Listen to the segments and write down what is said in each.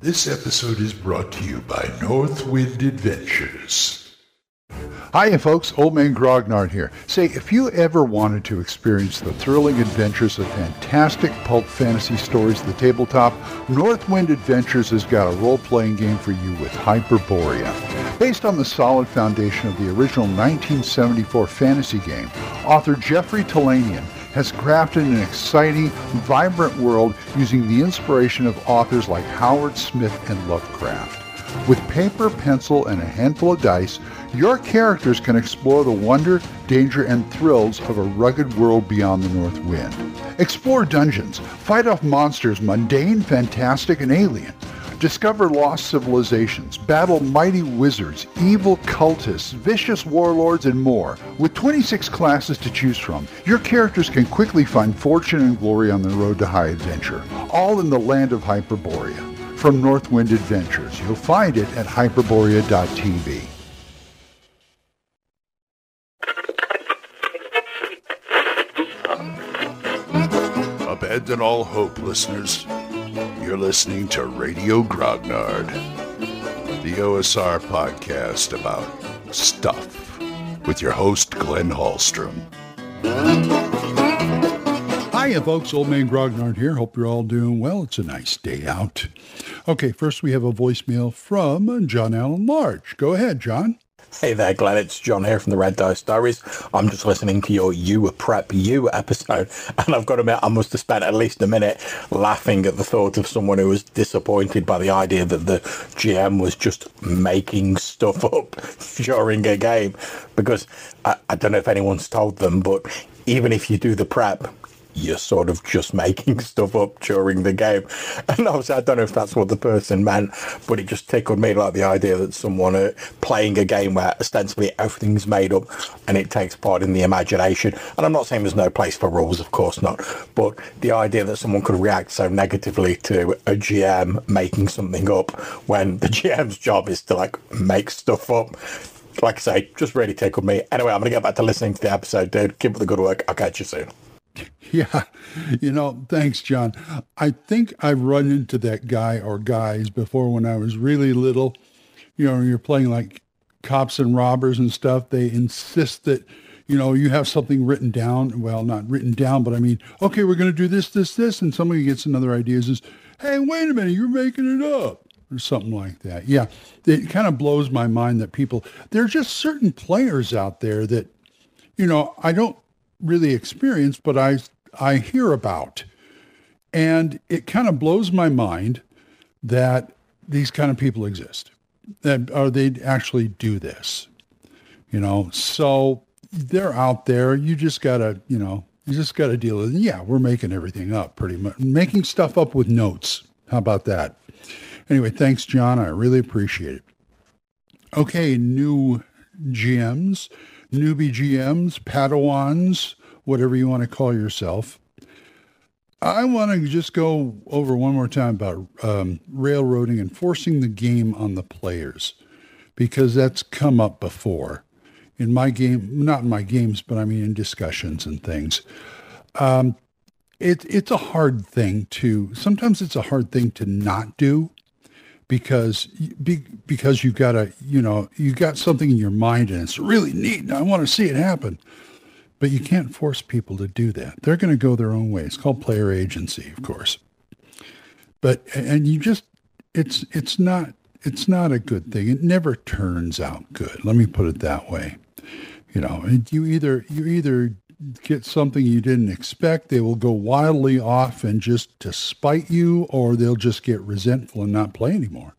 This episode is brought to you by Northwind Adventures. Hiya, folks. Old Man Grognard here. Say, if you ever wanted to experience the thrilling adventures of fantastic pulp fantasy stories at the tabletop, Northwind Adventures has got a role-playing game for you with Hyperborea. Based on the solid foundation of the original 1974 fantasy game, author Jeffrey Talanian has crafted an exciting, vibrant world using the inspiration of authors like Howard Smith and Lovecraft. With paper, pencil, and a handful of dice, your characters can explore the wonder, danger, and thrills of a rugged world beyond the North Wind. Explore dungeons, fight off monsters mundane, fantastic, and alien. Discover lost civilizations, battle mighty wizards, evil cultists, vicious warlords, and more. With 26 classes to choose from, your characters can quickly find fortune and glory on the road to high adventure, all in the land of Hyperborea. From Northwind Adventures, you'll find it at hyperborea.tv. Abandon all hope, listeners. You're listening to Radio Grognard, the OSR podcast about stuff, with your host, Glenn Hallstrom. Hiya, folks. Old Man Grognard here. Hope you're all doing well. It's a nice day out. Okay, first we have a voicemail from John Allen Large. Go ahead, John. Hey there, Glenn. It's John here from the Red Dice Diaries. I'm just listening to your You Prep You episode, and I've got to admit, I must have spent at least a minute laughing at the thought of someone who was disappointed by the idea that the GM was just making stuff up during a game. Because I, I don't know if anyone's told them, but even if you do the prep, you're sort of just making stuff up during the game. And obviously, I don't know if that's what the person meant, but it just tickled me like the idea that someone uh, playing a game where ostensibly everything's made up and it takes part in the imagination. And I'm not saying there's no place for rules, of course not, but the idea that someone could react so negatively to a GM making something up when the GM's job is to like make stuff up like I say, just really tickled me. Anyway, I'm going to get back to listening to the episode, dude. Keep up the good work. I'll catch you soon. Yeah, you know, thanks, John. I think I've run into that guy or guys before when I was really little. You know, you're playing like cops and robbers and stuff. They insist that, you know, you have something written down. Well, not written down, but I mean, okay, we're going to do this, this, this. And somebody gets another idea says, hey, wait a minute, you're making it up or something like that. Yeah, it kind of blows my mind that people, there are just certain players out there that, you know, I don't really experience, but I I hear about. And it kind of blows my mind that these kind of people exist. That or they actually do this. You know, so they're out there. You just gotta, you know, you just gotta deal with it. Yeah, we're making everything up pretty much. Making stuff up with notes. How about that? Anyway, thanks, John. I really appreciate it. Okay, new GMs, newbie GMs, Padawans, whatever you want to call yourself. I want to just go over one more time about um, railroading and forcing the game on the players because that's come up before in my game, not in my games, but I mean in discussions and things. Um, it, it's a hard thing to, sometimes it's a hard thing to not do because be, because you've got a, you know, you've got something in your mind and it's really neat and I want to see it happen. But you can't force people to do that. They're going to go their own way. It's called player agency, of course. But and you just it's it's not it's not a good thing. It never turns out good. Let me put it that way. You know, you either you either get something you didn't expect, they will go wildly off and just to spite you, or they'll just get resentful and not play anymore.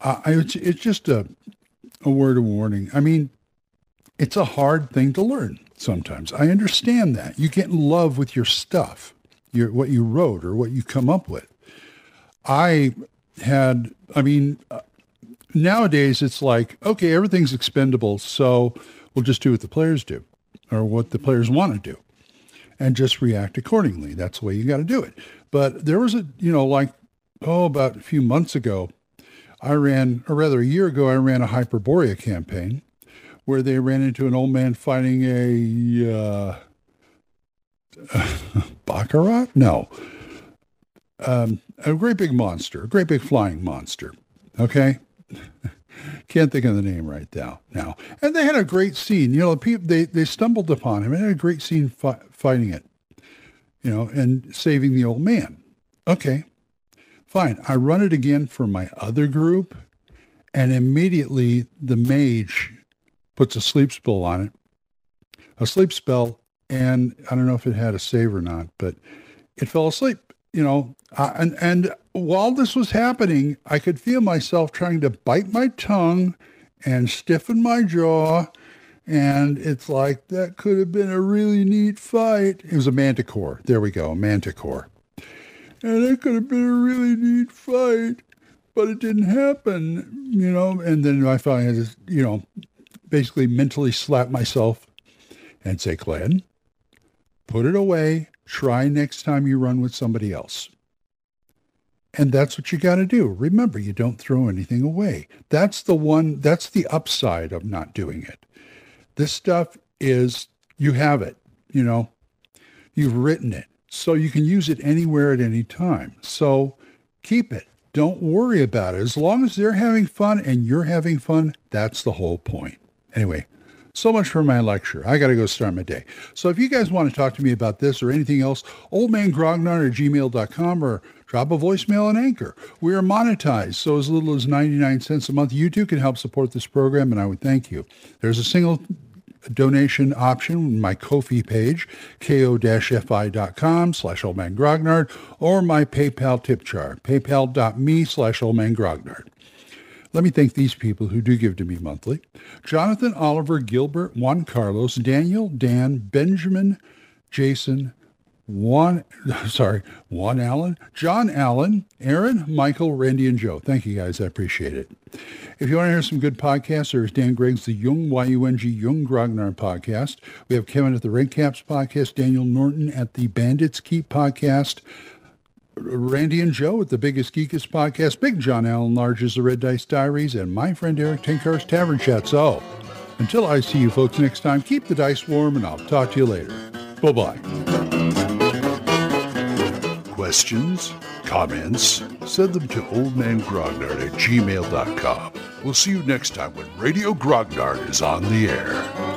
Uh, it's it's just a a word of warning. I mean, it's a hard thing to learn sometimes. I understand that. You get in love with your stuff, your what you wrote or what you come up with. I had, I mean, uh, nowadays it's like, okay, everything's expendable, so we'll just do what the players do or what the players want to do and just react accordingly. That's the way you got to do it. But there was a, you know, like, oh, about a few months ago, I ran, or rather a year ago, I ran a Hyperborea campaign where they ran into an old man fighting a uh, baccarat? No, um, a great big monster, a great big flying monster. Okay. Can't think of the name right now. Now, and they had a great scene. You know, people they they stumbled upon him and had a great scene fi- fighting it. You know, and saving the old man. Okay, fine. I run it again for my other group, and immediately the mage puts a sleep spell on it, a sleep spell, and I don't know if it had a save or not, but it fell asleep. You know, and and while this was happening, I could feel myself trying to bite my tongue and stiffen my jaw. And it's like, that could have been a really neat fight. It was a manticore. There we go, a manticore. And it could have been a really neat fight, but it didn't happen, you know. And then I finally had to, you know, basically mentally slap myself and say, Glenn, put it away. Try next time you run with somebody else. And that's what you got to do. Remember, you don't throw anything away. That's the one, that's the upside of not doing it. This stuff is, you have it, you know, you've written it. So you can use it anywhere at any time. So keep it. Don't worry about it. As long as they're having fun and you're having fun, that's the whole point. Anyway, so much for my lecture. I got to go start my day. So if you guys want to talk to me about this or anything else, oldmangrognard at gmail.com or drop a voicemail on Anchor. We are monetized, so as little as 99 cents a month, you too can help support this program, and I would thank you. There's a single donation option on my Ko-fi page, ko-fi.com slash oldmangrognard, or my PayPal tip jar, paypal.me slash oldmangrognard. Let me thank these people who do give to me monthly. Jonathan, Oliver, Gilbert, Juan Carlos, Daniel, Dan, Benjamin, Jason, Juan, sorry, Juan Allen, John Allen, Aaron, Michael, Randy, and Joe. Thank you guys. I appreciate it. If you want to hear some good podcasts, there's Dan Gregg's The Yung, Y-U-N-G, Yung Grognard podcast. We have Kevin at the Red Caps podcast, Daniel Norton at the Bandits Keep podcast, Randy and Joe at the Biggest Geekest podcast, Big John Allen Large's The Red Dice Diaries, and my friend Erik Tenkar's Tavern Chat. So until I see you folks next time, keep the dice warm, and I'll talk to you later. Bye-bye. Questions? Comments? Send them to oldmangrognard at gmail.com. We'll see you next time when Radio Grognard is on the air.